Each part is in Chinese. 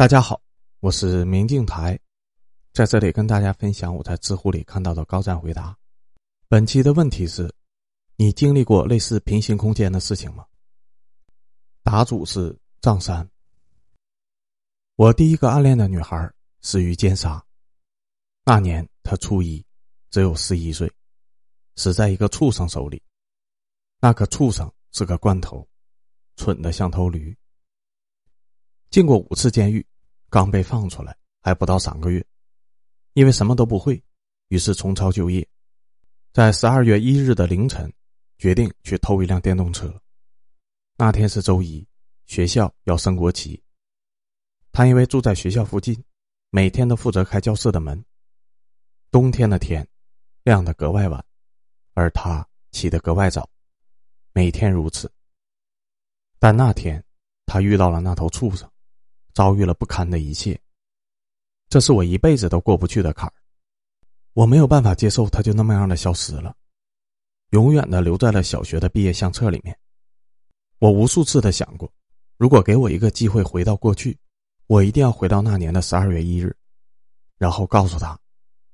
大家好，我是明镜台，在这里跟大家分享我在知乎里看到的高赞回答。本期的问题是：你经历过类似平行空间的事情吗？答主是藏山。我第一个暗恋的女孩死于奸杀，那年她初一，只有十一岁，死在一个畜生手里。那个畜生是个罐头，蠢的像头驴。进过五次监狱。刚被放出来，还不到三个月，因为什么都不会，于是重操旧业，在十二月一日的凌晨，决定去偷一辆电动车。那天是周一，学校要升国旗。他因为住在学校附近，每天都负责开教室的门。冬天的天，亮得格外晚，而他起得格外早，每天如此。但那天，他遇到了那头畜生。遭遇了不堪的一切，这是我一辈子都过不去的坎儿。我没有办法接受他就那么样的消失了，永远的留在了小学的毕业相册里面。我无数次的想过，如果给我一个机会回到过去，我一定要回到那年的十二月一日，然后告诉他，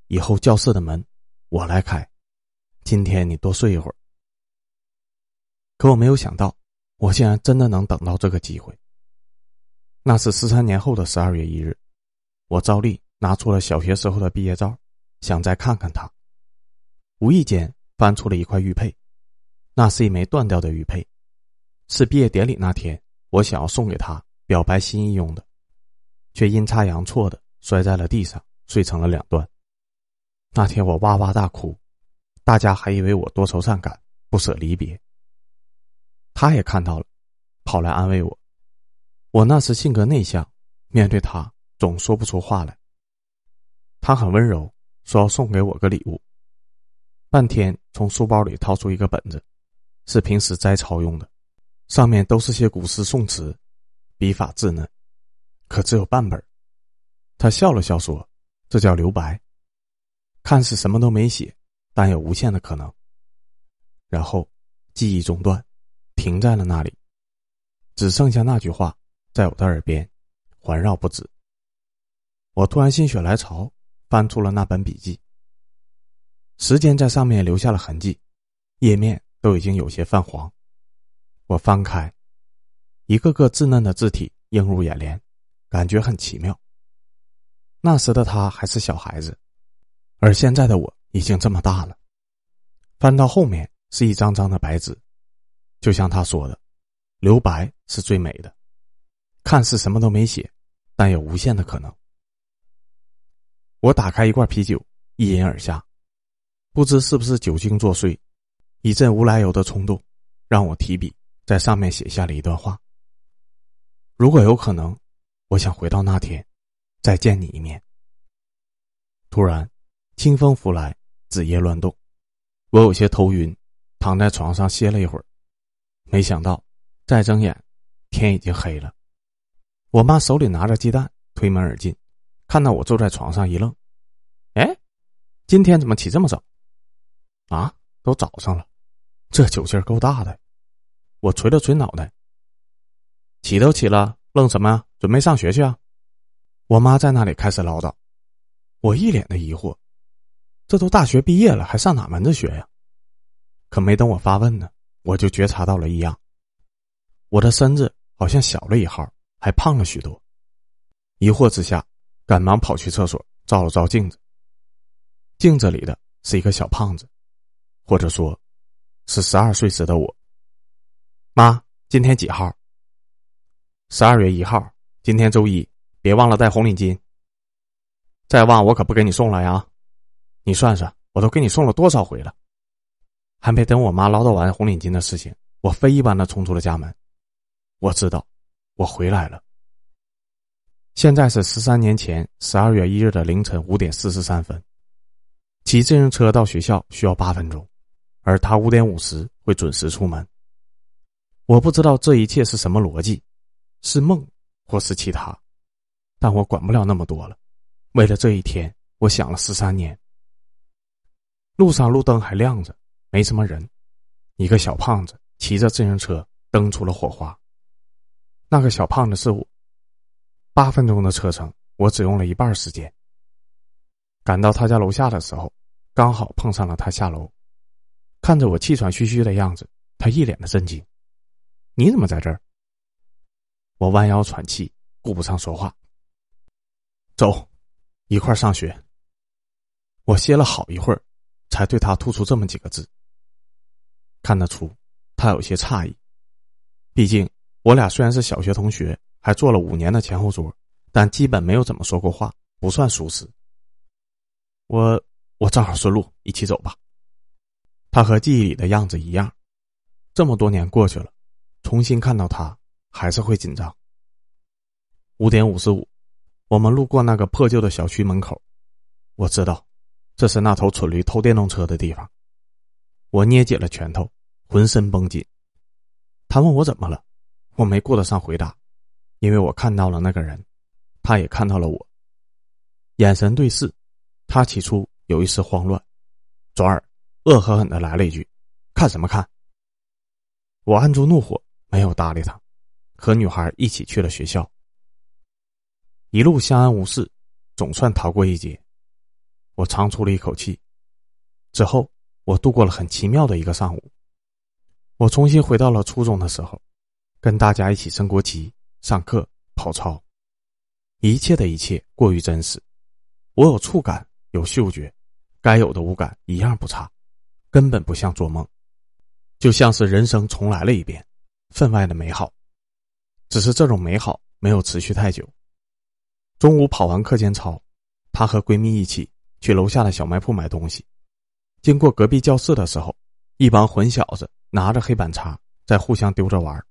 以后教室的门我来开，今天你多睡一会儿。可我没有想到，我竟然真的能等到这个机会。那是十三年后的十二月一日，我照例拿出了小学时候的毕业照，想再看看他。无意间翻出了一块玉佩，那是一枚断掉的玉佩，是毕业典礼那天我想要送给他表白心意用的，却阴差阳错的摔在了地上，碎成了两段。那天我哇哇大哭，大家还以为我多愁善感，不舍离别。他也看到了，跑来安慰我。我那时性格内向，面对他总说不出话来。他很温柔，说要送给我个礼物。半天从书包里掏出一个本子，是平时摘抄用的，上面都是些古诗宋词，笔法稚嫩，可只有半本。他笑了笑说：“这叫留白，看似什么都没写，但有无限的可能。”然后记忆中断，停在了那里，只剩下那句话。在我的耳边环绕不止。我突然心血来潮，翻出了那本笔记。时间在上面留下了痕迹，页面都已经有些泛黄。我翻开，一个个稚嫩的字体映入眼帘，感觉很奇妙。那时的他还是小孩子，而现在的我已经这么大了。翻到后面是一张张的白纸，就像他说的：“留白是最美的。”看似什么都没写，但有无限的可能。我打开一罐啤酒，一饮而下，不知是不是酒精作祟，一阵无来由的冲动，让我提笔在上面写下了一段话：如果有可能，我想回到那天，再见你一面。突然，清风拂来，纸叶乱动，我有些头晕，躺在床上歇了一会儿，没想到再睁眼，天已经黑了。我妈手里拿着鸡蛋，推门而进，看到我坐在床上一愣：“哎，今天怎么起这么早？啊，都早上了，这酒劲儿够大的。”我捶了捶脑袋：“起都起了，愣什么？准备上学去啊？”我妈在那里开始唠叨，我一脸的疑惑：“这都大学毕业了，还上哪门子学呀？”可没等我发问呢，我就觉察到了异样，我的身子好像小了一号。还胖了许多，疑惑之下，赶忙跑去厕所照了照镜子。镜子里的是一个小胖子，或者说，是十二岁时的我。妈，今天几号？十二月一号，今天周一，别忘了带红领巾。再忘我可不给你送了呀！你算算，我都给你送了多少回了？还没等我妈唠叨完红领巾的事情，我飞一般的冲出了家门。我知道。我回来了。现在是十三年前十二月一日的凌晨五点四十三分。骑自行车到学校需要八分钟，而他五点五十会准时出门。我不知道这一切是什么逻辑，是梦或是其他，但我管不了那么多了。为了这一天，我想了十三年。路上路灯还亮着，没什么人。一个小胖子骑着自行车，蹬出了火花。那个小胖子是我。八分钟的车程，我只用了一半时间。赶到他家楼下的时候，刚好碰上了他下楼，看着我气喘吁吁的样子，他一脸的震惊：“你怎么在这儿？”我弯腰喘气，顾不上说话。走，一块上学。我歇了好一会儿，才对他吐出这么几个字。看得出，他有些诧异。毕竟我俩虽然是小学同学，还坐了五年的前后桌，但基本没有怎么说过话，不算熟识。我我正好顺路，一起走吧。他和记忆里的样子一样，这么多年过去了，重新看到他还是会紧张。五点五十五，我们路过那个破旧的小区门口，我知道，这是那头蠢驴偷电动车的地方。我捏紧了拳头，浑身绷紧。他问我怎么了，我没顾得上回答，因为我看到了那个人，他也看到了我，眼神对视。他起初有一丝慌乱，转而恶狠狠的来了一句：“看什么看？”我按住怒火，没有搭理他，和女孩一起去了学校。一路相安无事，总算逃过一劫。我长出了一口气。之后，我度过了很奇妙的一个上午。我重新回到了初中的时候，跟大家一起升国旗、上课、跑操，一切的一切过于真实。我有触感。有嗅觉，该有的五感一样不差，根本不像做梦，就像是人生重来了一遍，分外的美好。只是这种美好没有持续太久。中午跑完课间操，她和闺蜜一起去楼下的小卖铺买东西，经过隔壁教室的时候，一帮混小子拿着黑板擦在互相丢着玩，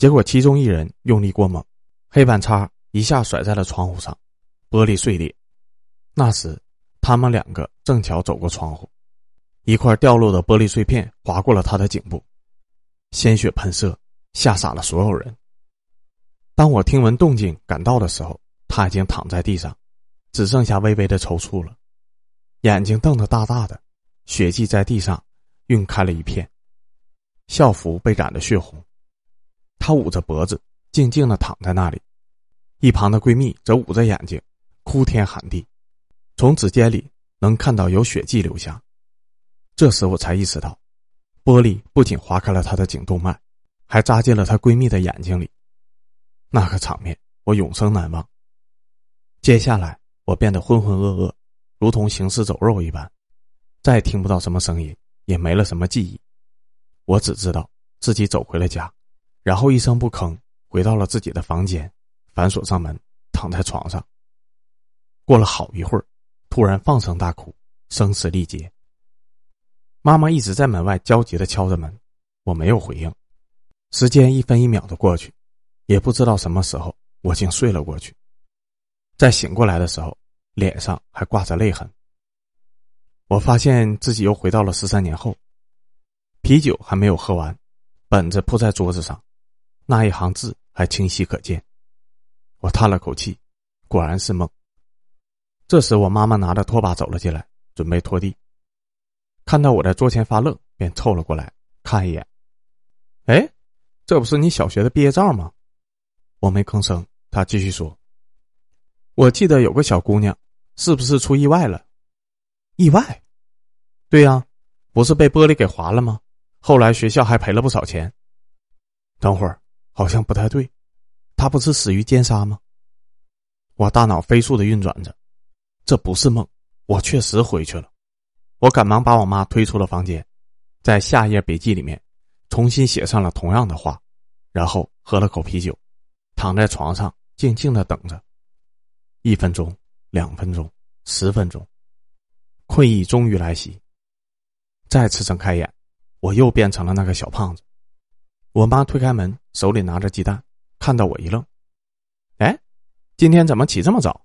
结果其中一人用力过猛，黑板擦一下甩在了窗户上，玻璃碎裂。那时。他们两个正巧走过窗户，一块掉落的玻璃碎片划过了他的颈部，鲜血喷射，吓傻了所有人。当我听闻动静赶到的时候，他已经躺在地上，只剩下微微的抽搐了，眼睛瞪得大大的，血迹在地上晕开了一片，校服被染得血红。她捂着脖子，静静的躺在那里，一旁的闺蜜则捂着眼睛，哭天喊地。从指尖里能看到有血迹流下，这时我才意识到，玻璃不仅划开了她的颈动脉，还扎进了她闺蜜的眼睛里。那个场面我永生难忘。接下来我变得浑浑噩噩，如同行尸走肉一般，再听不到什么声音，也没了什么记忆。我只知道自己走回了家，然后一声不吭回到了自己的房间，反锁上门，躺在床上。过了好一会儿。突然放声大哭，声嘶力竭。妈妈一直在门外焦急的敲着门，我没有回应。时间一分一秒的过去，也不知道什么时候我竟睡了过去。在醒过来的时候，脸上还挂着泪痕。我发现自己又回到了十三年后，啤酒还没有喝完，本子铺在桌子上，那一行字还清晰可见。我叹了口气，果然是梦。这时，我妈妈拿着拖把走了进来，准备拖地。看到我在桌前发愣，便凑了过来看一眼。哎，这不是你小学的毕业照吗？我没吭声。她继续说：“我记得有个小姑娘，是不是出意外了？意外？对呀，不是被玻璃给划了吗？后来学校还赔了不少钱。等会儿好像不太对，他不是死于奸杀吗？”我大脑飞速的运转着。这不是梦，我确实回去了。我赶忙把我妈推出了房间，在下一页笔记里面重新写上了同样的话，然后喝了口啤酒，躺在床上静静的等着。一分钟，两分钟，十分钟，困意终于来袭。再次睁开眼，我又变成了那个小胖子。我妈推开门，手里拿着鸡蛋，看到我一愣：“哎，今天怎么起这么早？”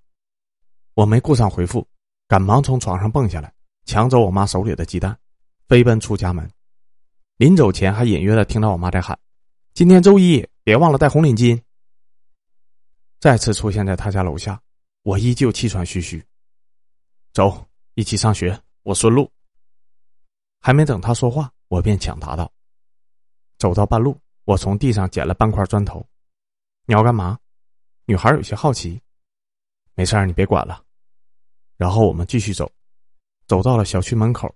我没顾上回复，赶忙从床上蹦下来，抢走我妈手里的鸡蛋，飞奔出家门。临走前还隐约的听到我妈在喊：“今天周一，别忘了带红领巾。”再次出现在他家楼下，我依旧气喘吁吁。走，一起上学，我顺路。还没等他说话，我便抢答道：“走到半路，我从地上捡了半块砖头。你要干嘛？女孩有些好奇。没事儿，你别管了。然后我们继续走，走到了小区门口，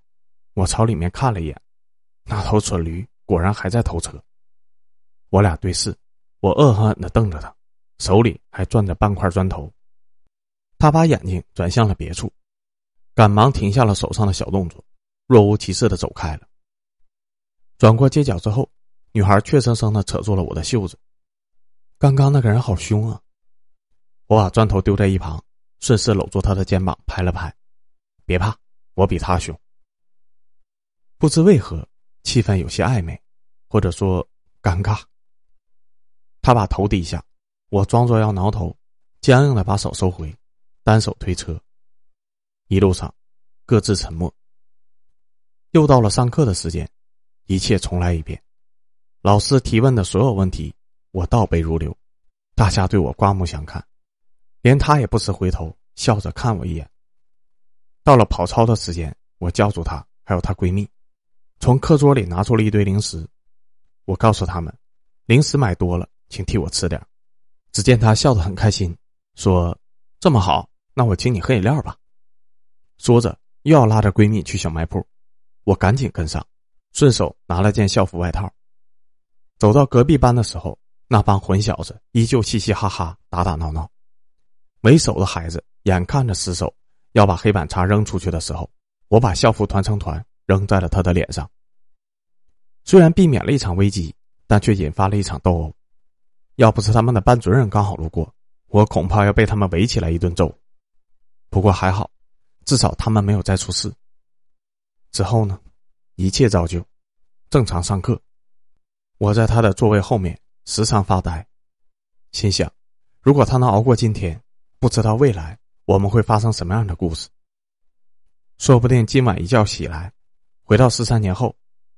我朝里面看了一眼，那头蠢驴果然还在偷车。我俩对视，我恶狠狠地瞪着他，手里还攥着半块砖头。他把眼睛转向了别处，赶忙停下了手上的小动作，若无其事的走开了。转过街角之后，女孩怯生生的扯住了我的袖子。刚刚那个人好凶啊！我把砖头丢在一旁，顺势搂住他的肩膀拍了拍：“别怕，我比他凶。”不知为何，气氛有些暧昧，或者说尴尬。他把头低下，我装作要挠头，僵硬的把手收回，单手推车。一路上，各自沉默。又到了上课的时间。一切重来一遍，老师提问的所有问题，我倒背如流。大家对我刮目相看，连他也不时回头笑着看我一眼。到了跑操的时间，我叫住她，还有她闺蜜，从课桌里拿出了一堆零食。我告诉他们，零食买多了，请替我吃点。只见她笑得很开心，说：“这么好，那我请你喝饮料吧。”说着又要拉着闺蜜去小卖部，我赶紧跟上。顺手拿了件校服外套，走到隔壁班的时候，那帮混小子依旧嘻嘻哈哈、打打闹闹。为首的孩子眼看着失手要把黑板擦扔出去的时候，我把校服团成团扔在了他的脸上。虽然避免了一场危机，但却引发了一场斗殴。要不是他们的班主任刚好路过，我恐怕要被他们围起来一顿揍。不过还好，至少他们没有再出事。之后呢？一切照旧，正常上课。我在他的座位后面时常发呆，心想：如果他能熬过今天，不知道未来我们会发生什么样的故事。说不定今晚一觉醒来，回到十三年后，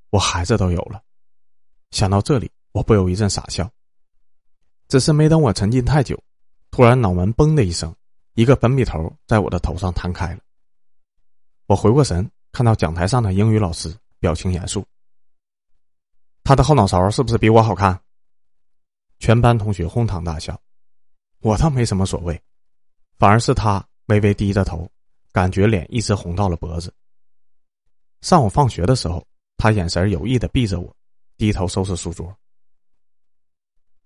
我孩子都有了。想到这里，我不由一阵傻笑。只是没等我沉浸太久，突然脑门“嘣”的一声，一个粉笔头在我的头上弹开了。我回过神，看到讲台上的英语老师。表情严肃，他的后脑勺是不是比我好看？全班同学哄堂大笑，我倒没什么所谓，反而是他微微低着头，感觉脸一直红到了脖子。上午放学的时候，他眼神有意的避着我，低头收拾书桌。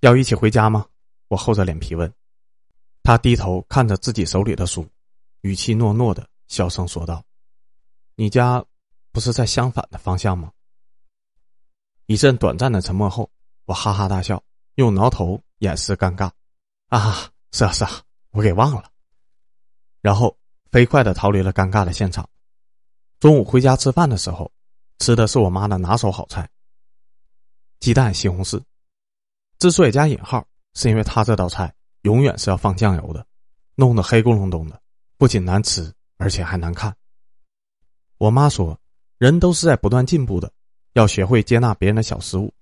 要一起回家吗？我厚着脸皮问。他低头看着自己手里的书，语气诺诺的，小声说道：“你家。”不是在相反的方向吗？一阵短暂的沉默后，我哈哈大笑，用挠头掩饰尴尬。啊，是啊是啊，我给忘了。然后飞快的逃离了尴尬的现场。中午回家吃饭的时候，吃的是我妈的拿手好菜——鸡蛋西红柿。之所以加引号，是因为她这道菜永远是要放酱油的，弄得黑咕隆咚的，不仅难吃，而且还难看。我妈说。人都是在不断进步的，要学会接纳别人的小失误。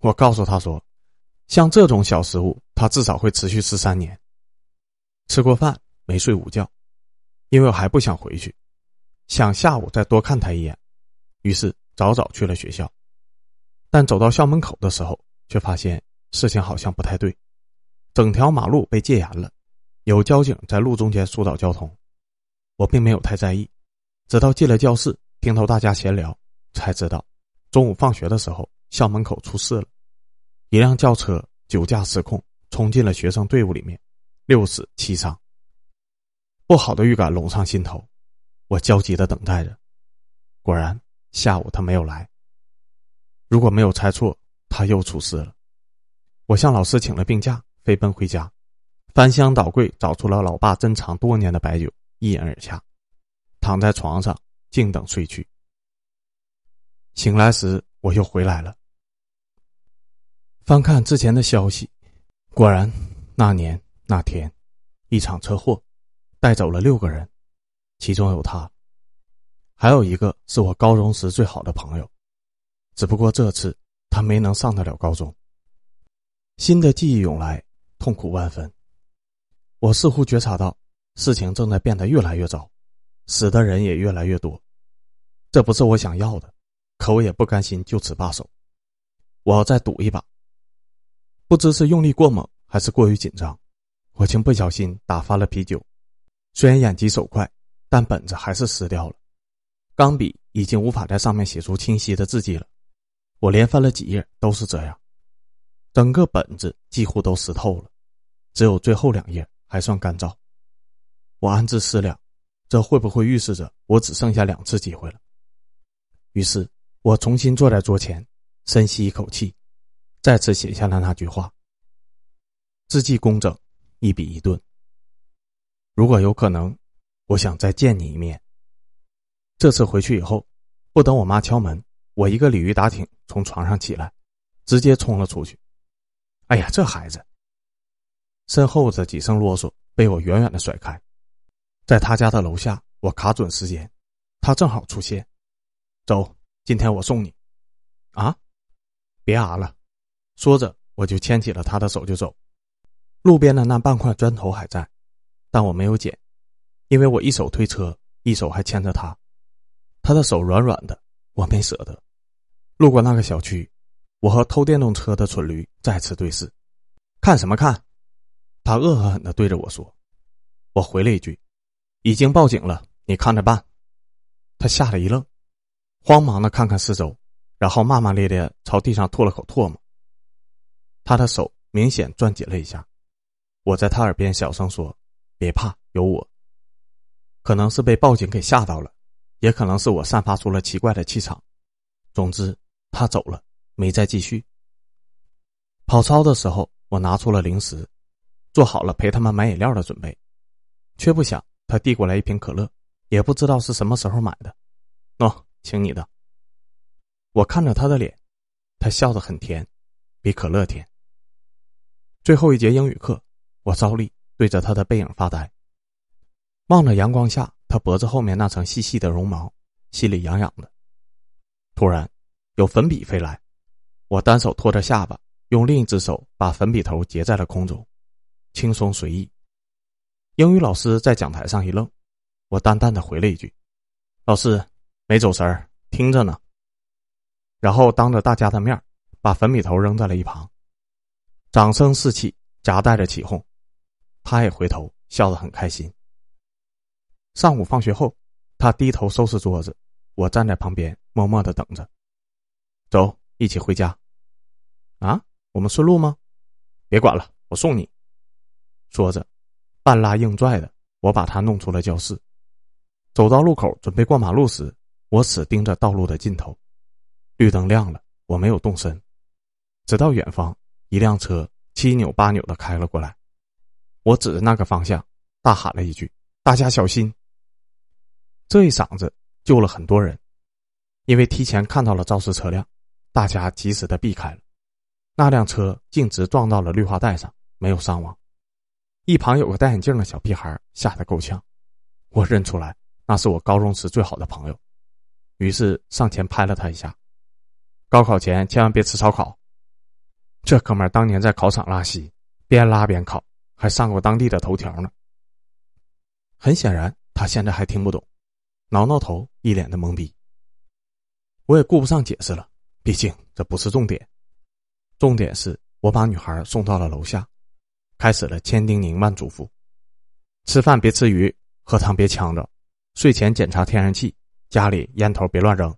我告诉他说：“像这种小失误，他至少会持续十三年。”吃过饭没睡午觉，因为我还不想回去，想下午再多看他一眼，于是早早去了学校。但走到校门口的时候，却发现事情好像不太对，整条马路被戒严了，有交警在路中间疏导交通。我并没有太在意，直到进了教室。听到大家闲聊，才知道，中午放学的时候，校门口出事了，一辆轿车酒驾失控，冲进了学生队伍里面，六死七伤。不好的预感笼上心头，我焦急的等待着。果然，下午他没有来。如果没有猜错，他又出事了。我向老师请了病假，飞奔回家，翻箱倒柜找出了老爸珍藏多年的白酒，一饮而下，躺在床上。静等睡去。醒来时，我又回来了。翻看之前的消息，果然那年那天，一场车祸带走了六个人，其中有他，还有一个是我高中时最好的朋友，只不过这次他没能上得了高中。新的记忆涌来，痛苦万分。我似乎觉察到事情正在变得越来越糟。死的人也越来越多，这不是我想要的，可我也不甘心就此罢手。我要再赌一把。不知是用力过猛还是过于紧张，我竟不小心打翻了啤酒。虽然眼疾手快，但本子还是撕掉了，钢笔已经无法在上面写出清晰的字迹了。我连翻了几页都是这样，整个本子几乎都湿透了，只有最后两页还算干燥。我暗自思量，这会不会预示着我只剩下两次机会了？于是我重新坐在桌前，深吸一口气，再次写下了那句话：字迹工整，一笔一顿。如果有可能，我想再见你一面。这次回去以后，不等我妈敲门。我一个鲤鱼打挺从床上起来，直接冲了出去。哎呀，这孩子！身后这几声啰嗦被我远远的甩开。在他家的楼下，我卡准时间，他正好出现。走，今天我送你。啊！别啊了！说着，我就牵起了他的手就走。路边的那半块砖头还在，但我没有捡，因为我一手推车，一手还牵着他，他的手软软的，我没舍得。路过那个小区，我和偷电动车的蠢驴再次对视。看什么看？他恶狠狠的对着我说。我回了一句：“已经报警了，你看着办。”他吓了一愣，慌忙的看看四周，然后骂骂咧咧朝地上吐了口唾沫。他的手明显攥紧了一下。我在他耳边小声说：“别怕，有我。”可能是被报警给吓到了，也可能是我散发出了奇怪的气场。总之。他走了，没再继续。跑操的时候，我拿出了零食，做好了陪他们买饮料的准备，却不想他递过来一瓶可乐，也不知道是什么时候买的。喏，请你的。我看着他的脸，他笑得很甜，比可乐甜。最后一节英语课，我照例对着他的背影发呆，望着阳光下他脖子后面那层细细的绒毛，心里痒痒的。突然。有粉笔飞来，我单手托着下巴，用另一只手把粉笔头截在了空中，轻松随意。英语老师在讲台上一愣，我淡淡的回了一句：“老师没走神儿，听着呢。”然后当着大家的面把粉笔头扔在了一旁，掌声四起，夹带着起哄。他也回头笑得很开心。上午放学后，他低头收拾桌子，我站在旁边默默的等着。走，一起回家。啊，我们顺路吗？别管了，我送你。说着，半拉硬拽的，我把他弄出了教室。走到路口准备过马路时，我死盯着道路的尽头。绿灯亮了，我没有动身，直到远方一辆车七扭八扭的开了过来。我指着那个方向，大喊了一句：“大家小心！”这一嗓子救了很多人，因为提前看到了肇事车辆。大家及时的避开了，那辆车径直撞到了绿化带上，没有伤亡。一旁有个戴眼镜的小屁孩，吓得够呛。我认出来，那是我高中时最好的朋友，于是上前拍了他一下。高考前千万别吃烧烤。这哥们当年在考场拉稀，边拉边考，还上过当地的头条呢。很显然，他现在还听不懂，挠挠头，一脸的懵逼。我也顾不上解释了。毕竟这不是重点，重点是我把女孩送到了楼下，开始了千叮咛万嘱咐：吃饭别吃鱼，喝汤别呛着，睡前检查天然气，家里烟头别乱扔。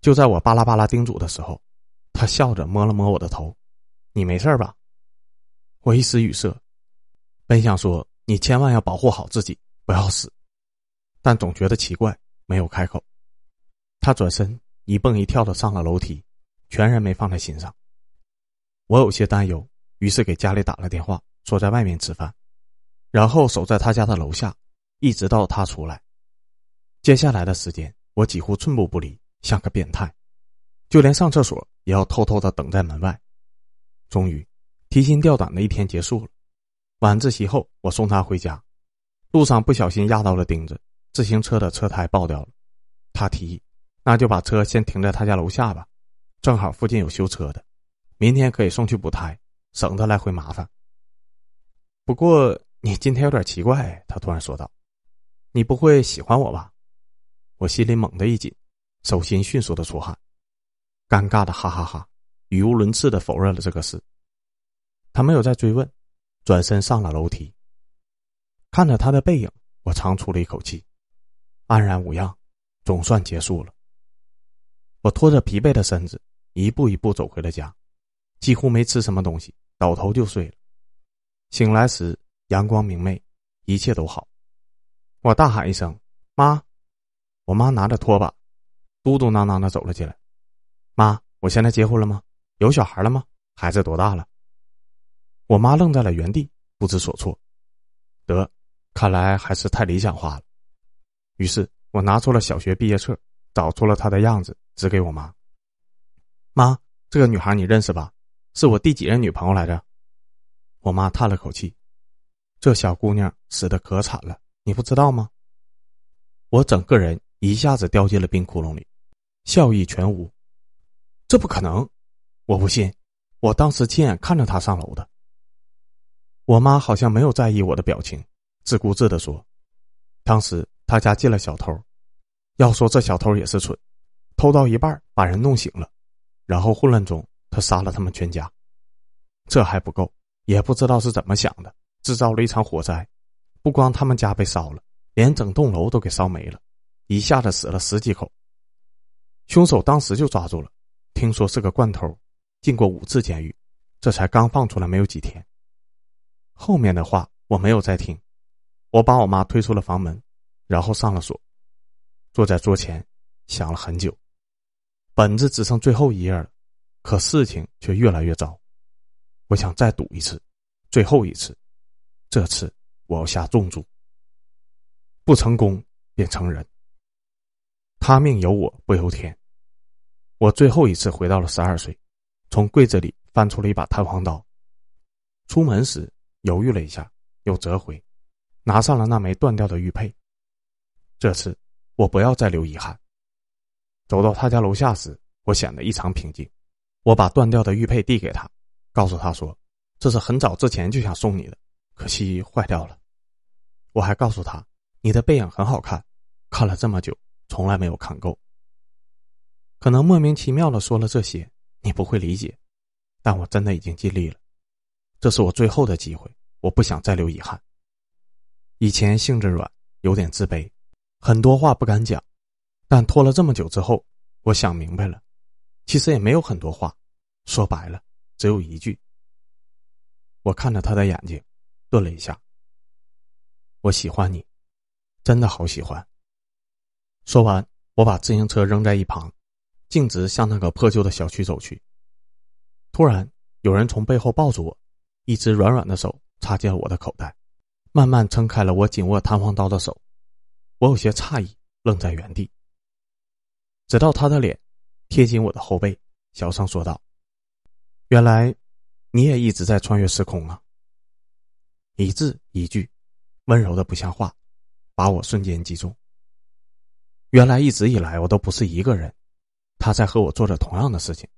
就在我巴拉巴拉叮嘱的时候，他笑着摸了摸我的头：“你没事吧？”我一时语塞，本想说：“你千万要保护好自己，不要死。”但总觉得奇怪，没有开口。他转身。一蹦一跳的上了楼梯，全然没放在心上。我有些担忧，于是给家里打了电话，说在外面吃饭，然后守在他家的楼下，一直到他出来。接下来的时间，我几乎寸步不离，像个变态，就连上厕所也要偷偷的等在门外。终于，提心吊胆的一天结束了。晚自习后，我送他回家，路上不小心压到了钉子，自行车的车胎爆掉了。他提议。那就把车先停在他家楼下吧，正好附近有修车的，明天可以送去补胎，省得来回麻烦。不过你今天有点奇怪，他突然说道：“你不会喜欢我吧？”我心里猛地一紧，手心迅速的出汗，尴尬的哈哈哈，语无伦次的否认了这个事。他没有再追问，转身上了楼梯。看着他的背影，我长出了一口气，安然无恙，总算结束了。我拖着疲惫的身子，一步一步走回了家，几乎没吃什么东西，倒头就睡了。醒来时，阳光明媚，一切都好。我大喊一声：“妈！”我妈拿着拖把，嘟嘟囔囔的走了进来。妈，我现在结婚了吗？有小孩了吗？孩子多大了？我妈愣在了原地，不知所措。得，看来还是太理想化了。于是我拿出了小学毕业册，找出了她的样子，指给我妈。妈，这个女孩你认识吧？是我第几任女朋友来着？我妈叹了口气：“这小姑娘死的可惨了，你不知道吗？”我整个人一下子掉进了冰窟窿里，笑意全无。这不可能！我不信，我当时亲眼看着他上楼的。我妈好像没有在意我的表情，自顾自的说：“当时他家进了小偷，要说这小偷也是蠢，偷到一半把人弄醒了，然后混乱中他杀了他们全家。这还不够，也不知道是怎么想的，制造了一场火灾，不光他们家被烧了，连整栋楼都给烧没了，一下子死了十几口。凶手当时就抓住了，听说是个惯偷，进过五次监狱，这才刚放出来没有几天。”后面的话我没有再听，我把我妈推出了房门，然后上了锁，坐在桌前想了很久。本子只剩最后一页了，可事情却越来越糟。我想再赌一次，最后一次，这次我要下重注。不成功便成仁。他命由我不由天。我最后一次回到了十二岁，从柜子里翻出了一把弹簧刀，出门时。犹豫了一下，又折回，拿上了那枚断掉的玉佩。这次我不要再留遗憾。走到他家楼下时，我显得异常平静。我把断掉的玉佩递给他，告诉他说：“这是很早之前就想送你的，可惜坏掉了。”我还告诉他：“你的背影很好看，看了这么久，从来没有看够。”可能莫名其妙的说了这些，你不会理解，但我真的已经尽力了。这是我最后的机会。我不想再留遗憾。以前性子软，有点自卑，很多话不敢讲。但拖了这么久之后，我想明白了，其实也没有很多话，说白了，只有一句。我看着他的眼睛，顿了一下。我喜欢你，真的好喜欢。说完，我把自行车扔在一旁，径直向那个破旧的小区走去。突然，有人从背后抱住我，一只软软的手。插进了我的口袋，慢慢撑开了我紧握弹簧刀的手。我有些诧异，愣在原地。直到他的脸贴近我的后背，小声说道：“原来你也一直在穿越时空啊！”一字一句，温柔的不像话，把我瞬间击中。原来一直以来我都不是一个人，他在和我做着同样的事情，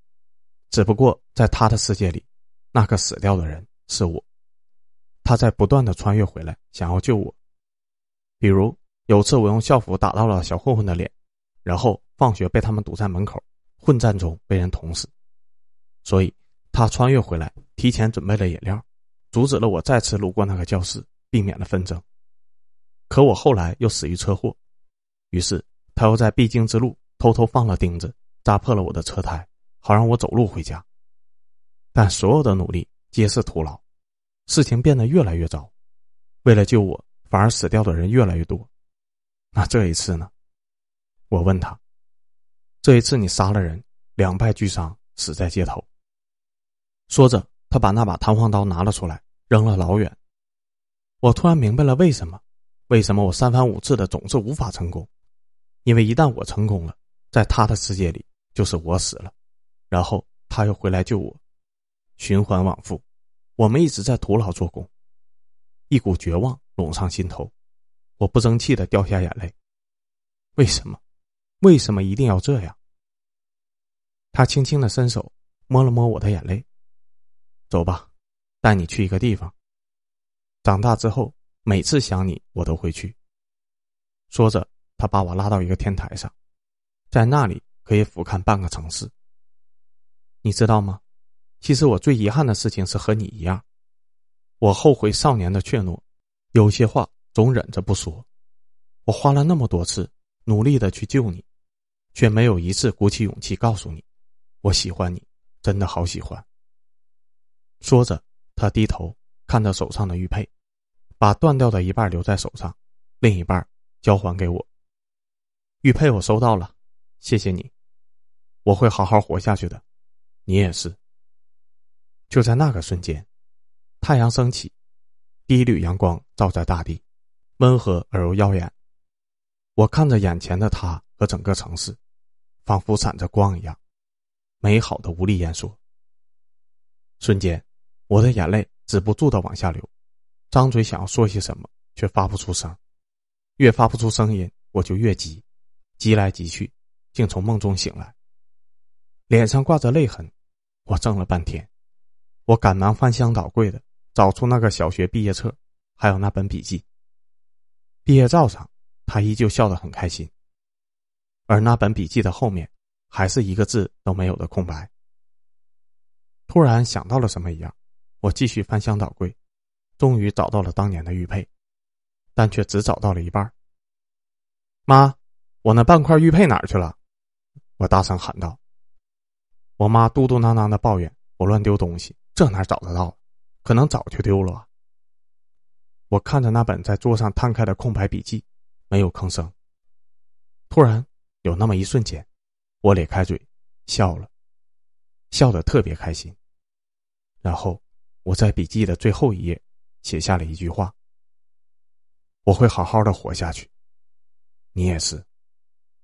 只不过在他的世界里，那个死掉的人是我。他在不断的穿越回来，想要救我。比如有次我用校服打到了小混混的脸，然后放学被他们堵在门口，混战中被人捅死。所以他穿越回来，提前准备了饮料，阻止了我再次路过那个教室，避免了纷争。可我后来又死于车祸，于是他又在必经之路偷偷放了钉子，扎破了我的车胎，好让我走路回家。但所有的努力皆是徒劳。事情变得越来越糟，为了救我，反而死掉的人越来越多。那这一次呢？我问他：“这一次你杀了人，两败俱伤，死在街头。”说着，他把那把弹簧刀拿了出来，扔了老远。我突然明白了为什么，为什么我三番五次的总是无法成功，因为一旦我成功了，在他的世界里就是我死了，然后他又回来救我，循环往复。我们一直在徒劳做工，一股绝望涌上心头，我不争气的掉下眼泪。为什么？为什么一定要这样？他轻轻的伸手摸了摸我的眼泪，走吧，带你去一个地方。长大之后，每次想你，我都会去。说着，他把我拉到一个天台上，在那里可以俯瞰半个城市。你知道吗？其实我最遗憾的事情是和你一样，我后悔少年的怯懦，有些话总忍着不说。我花了那么多次努力的去救你，却没有一次鼓起勇气告诉你，我喜欢你，真的好喜欢。说着，他低头看着手上的玉佩，把断掉的一半留在手上，另一半交还给我。玉佩我收到了，谢谢你，我会好好活下去的，你也是。就在那个瞬间。太阳升起，第一缕阳光照在大地，温和而又耀眼。我看着眼前的他和整个城市，仿佛闪着光一样，美好的无力言说。瞬间，我的眼泪止不住的往下流，张嘴想要说些什么，却发不出声。越发不出声音，我就越急，急来急去，竟从梦中醒来，脸上挂着泪痕。我怔了半天，我赶忙翻箱倒柜的。找出那个小学毕业册，还有那本笔记。毕业照上，他依旧笑得很开心，而那本笔记的后面，还是一个字都没有的空白。突然想到了什么一样，我继续翻箱倒柜，终于找到了当年的玉佩，但却只找到了一半。妈，我那半块玉佩哪儿去了？我大声喊道。我妈嘟嘟囔囔的抱怨我乱丢东西，这哪找得到？可能早就丢了。我看着那本在桌上摊开的空白笔记，没有吭声。突然，有那么一瞬间，我咧开嘴笑了，笑得特别开心。然后，我在笔记的最后一页写下了一句话：“我会好好的活下去。”你也是。